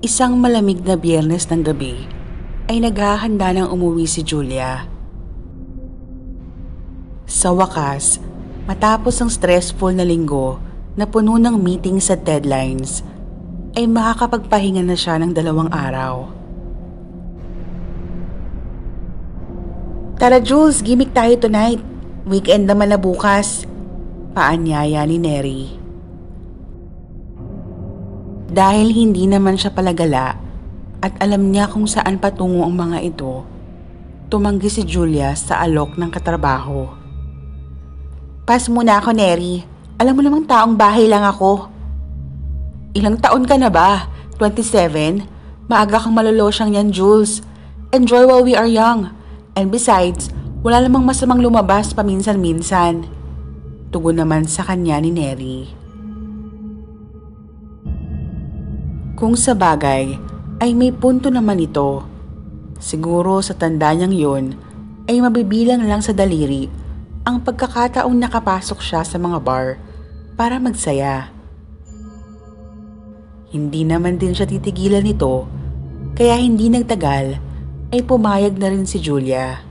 Isang malamig na biyernes ng gabi ay naghahanda ng umuwi si Julia. Sa wakas, matapos ang stressful na linggo na puno ng meetings at deadlines, ay makakapagpahinga na siya ng dalawang araw. Tara Jules, gimmick tayo tonight. Weekend naman na bukas. Paanyaya ni Neri. Dahil hindi naman siya palagala at alam niya kung saan patungo ang mga ito, tumanggi si Julia sa alok ng katrabaho. Pas muna ako, Neri. Alam mo namang taong bahay lang ako. Ilang taon ka na ba? 27? Maaga kang malolosyang yan, Jules. Enjoy while we are young. And besides, wala namang masamang lumabas paminsan-minsan. Tugon naman sa kanya ni Neri. Kung sa bagay, ay may punto naman ito. Siguro sa tanda niyang yun, ay mabibilang lang sa daliri ang pagkakataong nakapasok siya sa mga bar para magsaya. Hindi naman din siya titigilan nito, kaya hindi nagtagal ay pumayag na rin si Julia.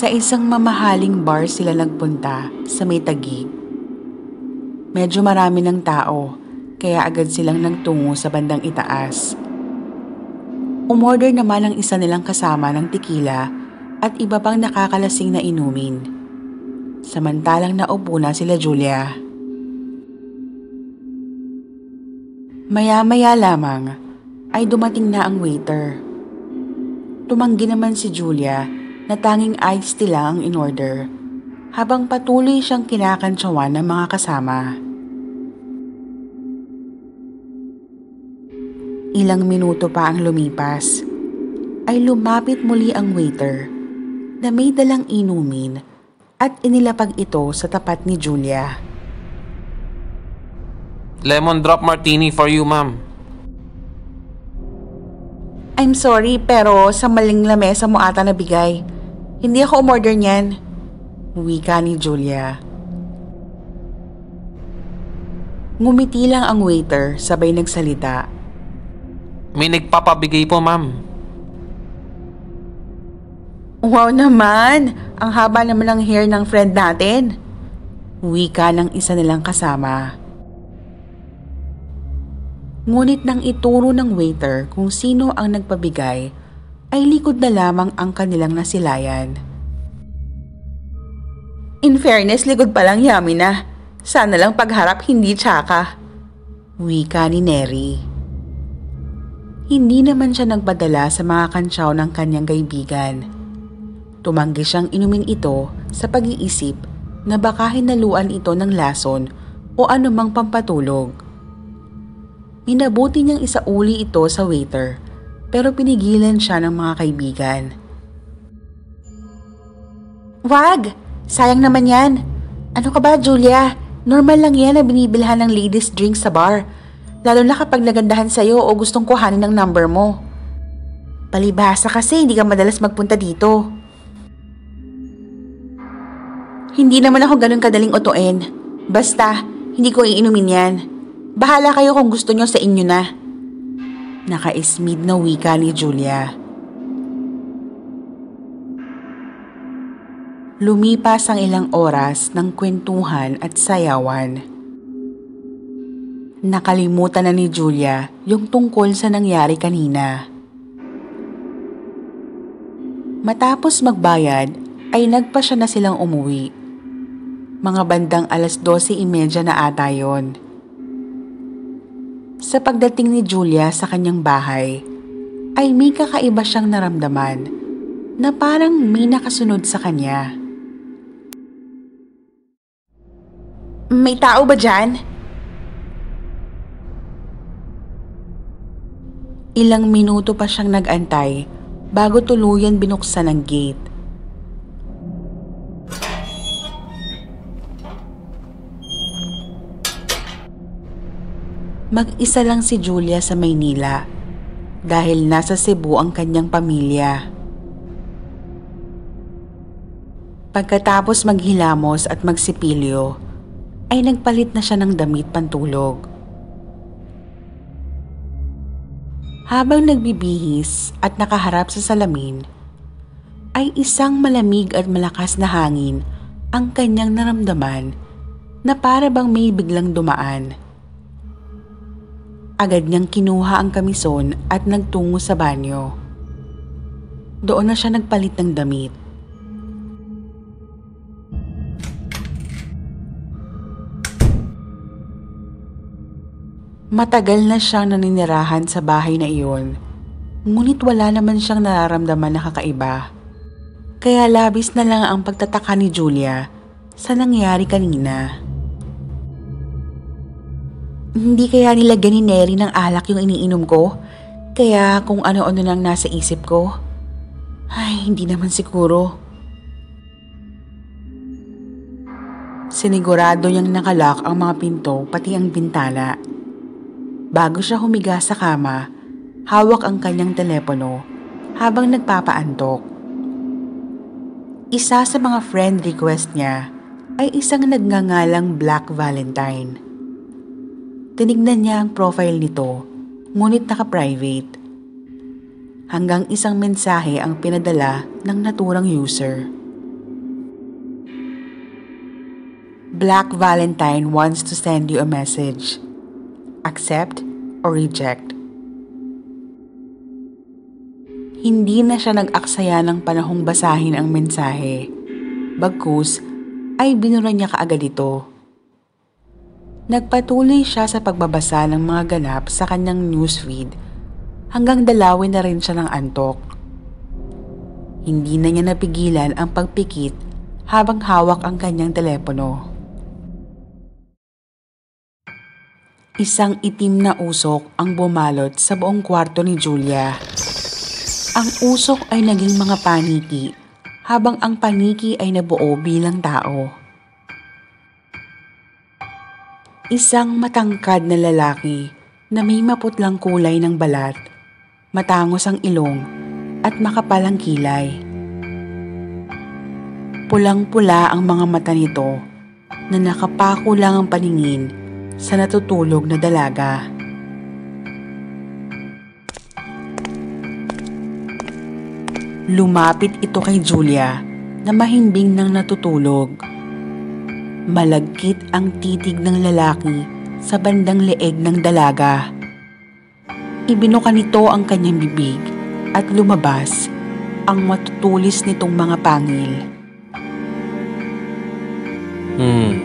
Sa isang mamahaling bar sila nagpunta sa may tagig. Medyo marami ng tao, kaya agad silang nagtungo sa bandang itaas. Umorder naman ang isa nilang kasama ng tekila at iba pang nakakalasing na inumin. Samantalang naupo na sila Julia. Maya-maya lamang ay dumating na ang waiter. Tumanggi naman si Julia na tanging iced tea lang ang in-order habang patuloy siyang kinakantsawan ng mga kasama. Ilang minuto pa ang lumipas ay lumapit muli ang waiter na may dalang inumin at inilapag ito sa tapat ni Julia. Lemon drop martini for you, ma'am. I'm sorry pero sa maling lamesa mo ata nabigay. Hindi ako umorder niyan. Wika ni Julia. Ngumiti lang ang waiter sabay nagsalita. May nagpapabigay po, ma'am. Wow naman! Ang haba naman ng hair ng friend natin. Wika ng isa nilang kasama. Ngunit nang ituro ng waiter kung sino ang nagpabigay, ay likod na lamang ang kanilang nasilayan. In fairness, likod pa lang yami na. Sana lang pagharap hindi tsaka. Wika ni Neri. Hindi naman siya nagpadala sa mga kantsaw ng kanyang kaibigan. Tumanggi siyang inumin ito sa pag-iisip na baka hinaluan ito ng lason o anumang pampatulog. Minabuti niyang isauli ito sa waiter pero pinigilan siya ng mga kaibigan. Wag! Sayang naman yan. Ano ka ba, Julia? Normal lang yan na binibilhan ng ladies drink sa bar. Lalo na kapag nagandahan sa'yo o gustong kuhanin ng number mo. Palibhasa kasi hindi ka madalas magpunta dito. Hindi naman ako ganun kadaling utuin. Basta, hindi ko iinumin yan. Bahala kayo kung gusto nyo sa inyo na. Naka-ismid na wika ni Julia. Lumipas ang ilang oras ng kwentuhan at sayawan. Nakalimutan na ni Julia yung tungkol sa nangyari kanina. Matapos magbayad ay nagpa siya na silang umuwi. Mga bandang alas 12.30 na ata yon. Sa pagdating ni Julia sa kanyang bahay, ay may kakaiba siyang naramdaman na parang may nakasunod sa kanya. May tao ba dyan? Ilang minuto pa siyang nagantay bago tuluyan binuksan ang gate. Mag-isa lang si Julia sa Maynila dahil nasa Cebu ang kanyang pamilya. Pagkatapos maghilamos at magsipilyo, ay nagpalit na siya ng damit pantulog. Habang nagbibihis at nakaharap sa salamin, ay isang malamig at malakas na hangin ang kanyang naramdaman na para bang may biglang dumaan. Agad niyang kinuha ang kamison at nagtungo sa banyo. Doon na siya nagpalit ng damit. Matagal na siyang naninirahan sa bahay na iyon, ngunit wala naman siyang nararamdaman na kakaiba. Kaya labis na lang ang pagtataka ni Julia sa nangyari kanina. Hindi kaya nilagyan ni Neri ng alak yung iniinom ko? Kaya kung ano-ano nang nasa isip ko? Ay, hindi naman siguro. Sinigurado niyang nakalak ang mga pinto pati ang bintana. Bago siya humiga sa kama, hawak ang kanyang telepono habang nagpapaantok. Isa sa mga friend request niya ay isang nagngangalang Black Valentine. Tinignan niya ang profile nito, ngunit naka-private. Hanggang isang mensahe ang pinadala ng naturang user. Black Valentine wants to send you a message accept or reject. Hindi na siya nag-aksaya ng panahong basahin ang mensahe. Bagkus ay binura niya kaagad ito. Nagpatuloy siya sa pagbabasa ng mga ganap sa kanyang newsfeed hanggang dalawin na rin siya ng antok. Hindi na niya napigilan ang pagpikit habang hawak ang kanyang telepono. Isang itim na usok ang bumalot sa buong kwarto ni Julia. Ang usok ay naging mga paniki habang ang paniki ay nabuo bilang tao. Isang matangkad na lalaki na may maputlang kulay ng balat, matangos ang ilong at makapalang kilay. Pulang-pula ang mga mata nito na nakapako lang ang paningin sa natutulog na dalaga. Lumapit ito kay Julia na mahimbing nang natutulog. Malagkit ang titig ng lalaki sa bandang leeg ng dalaga. Ibinuka nito ang kanyang bibig at lumabas ang matutulis nitong mga pangil. Hmm,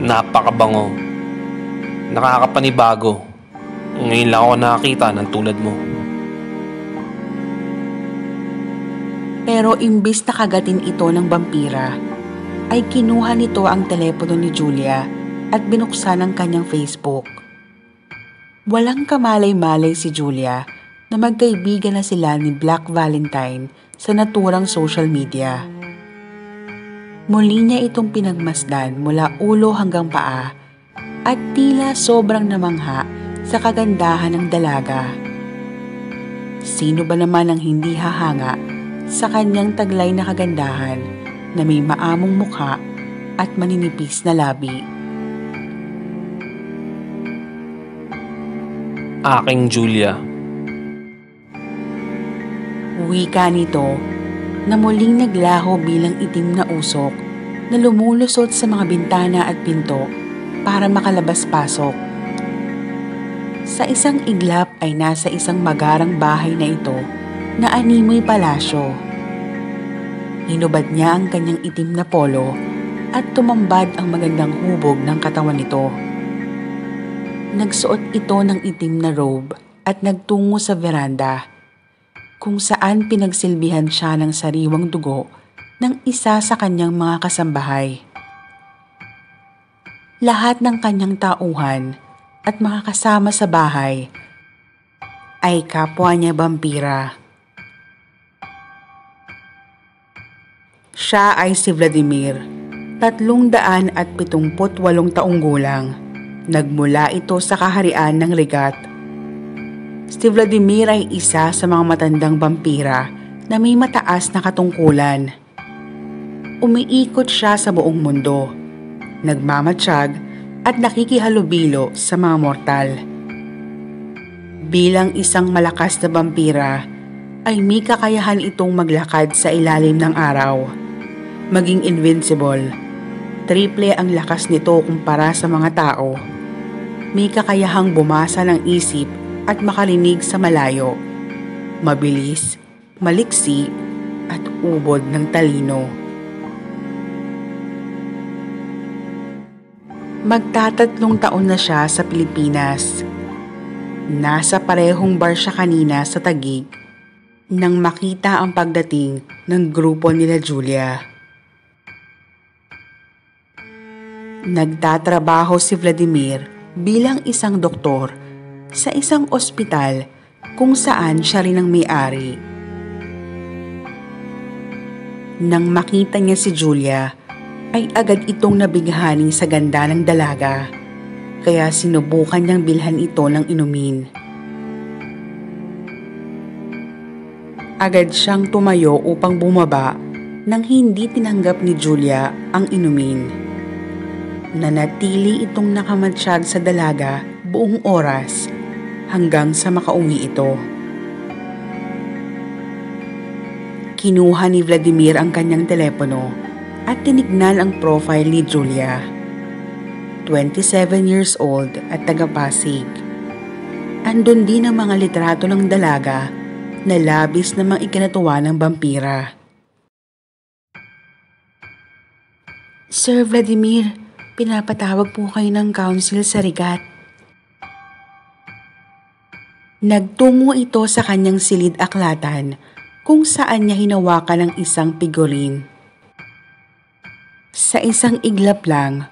napakabango. Nakakapanibago. Ngayon lang ako nakakita ng tulad mo. Pero imbis na kagatin ito ng vampira, ay kinuha nito ang telepono ni Julia at binuksan ang kanyang Facebook. Walang kamalay-malay si Julia na magkaibigan na sila ni Black Valentine sa naturang social media. Muli niya itong pinagmasdan mula ulo hanggang paa at tila sobrang namangha sa kagandahan ng dalaga. Sino ba naman ang hindi hahanga sa kanyang taglay na kagandahan na may maamong mukha at maninipis na labi? Aking Julia. Wika nito na muling naglaho bilang itim na usok na lumulusot sa mga bintana at pinto para makalabas-pasok. Sa isang iglap ay nasa isang magarang bahay na ito na animoy palasyo. Hinubad niya ang kanyang itim na polo at tumambad ang magandang hubog ng katawan nito. Nagsuot ito ng itim na robe at nagtungo sa veranda kung saan pinagsilbihan siya ng sariwang dugo ng isa sa kanyang mga kasambahay lahat ng kanyang tauhan at mga kasama sa bahay ay kapwa niya vampira. Siya ay si Vladimir, tatlong daan at pitungput walong taong gulang. Nagmula ito sa kaharian ng Regat. Si Vladimir ay isa sa mga matandang vampira na may mataas na katungkulan. umiikot siya sa buong mundo, nagmamatsyag at nakikihalubilo sa mga mortal. Bilang isang malakas na vampira, ay may kakayahan itong maglakad sa ilalim ng araw. Maging invincible, triple ang lakas nito kumpara sa mga tao. May kakayahang bumasa ng isip at makalinig sa malayo. Mabilis, maliksi, at ubod ng talino. Magtatatlong taon na siya sa Pilipinas. Nasa parehong bar siya kanina sa Tagig nang makita ang pagdating ng grupo nila Julia. Nagtatrabaho si Vladimir bilang isang doktor sa isang ospital kung saan siya rin ang may-ari. Nang makita niya si Julia, ay agad itong nabighani sa ganda ng dalaga, kaya sinubukan niyang bilhan ito ng inumin. Agad siyang tumayo upang bumaba nang hindi tinanggap ni Julia ang inumin. Nanatili itong nakamatsyag sa dalaga buong oras hanggang sa makauwi ito. Kinuha ni Vladimir ang kanyang telepono at tinignan ang profile ni Julia. 27 years old at taga-Pasig. Andun din ang mga litrato ng dalaga na labis namang ikinatuwa ng vampira. Sir Vladimir, pinapatawag po kayo ng council sa rigat. Nagtungo ito sa kanyang silid aklatan kung saan niya hinawakan ng isang figurine. Sa isang iglap lang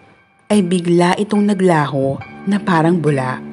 ay bigla itong naglaho na parang bula.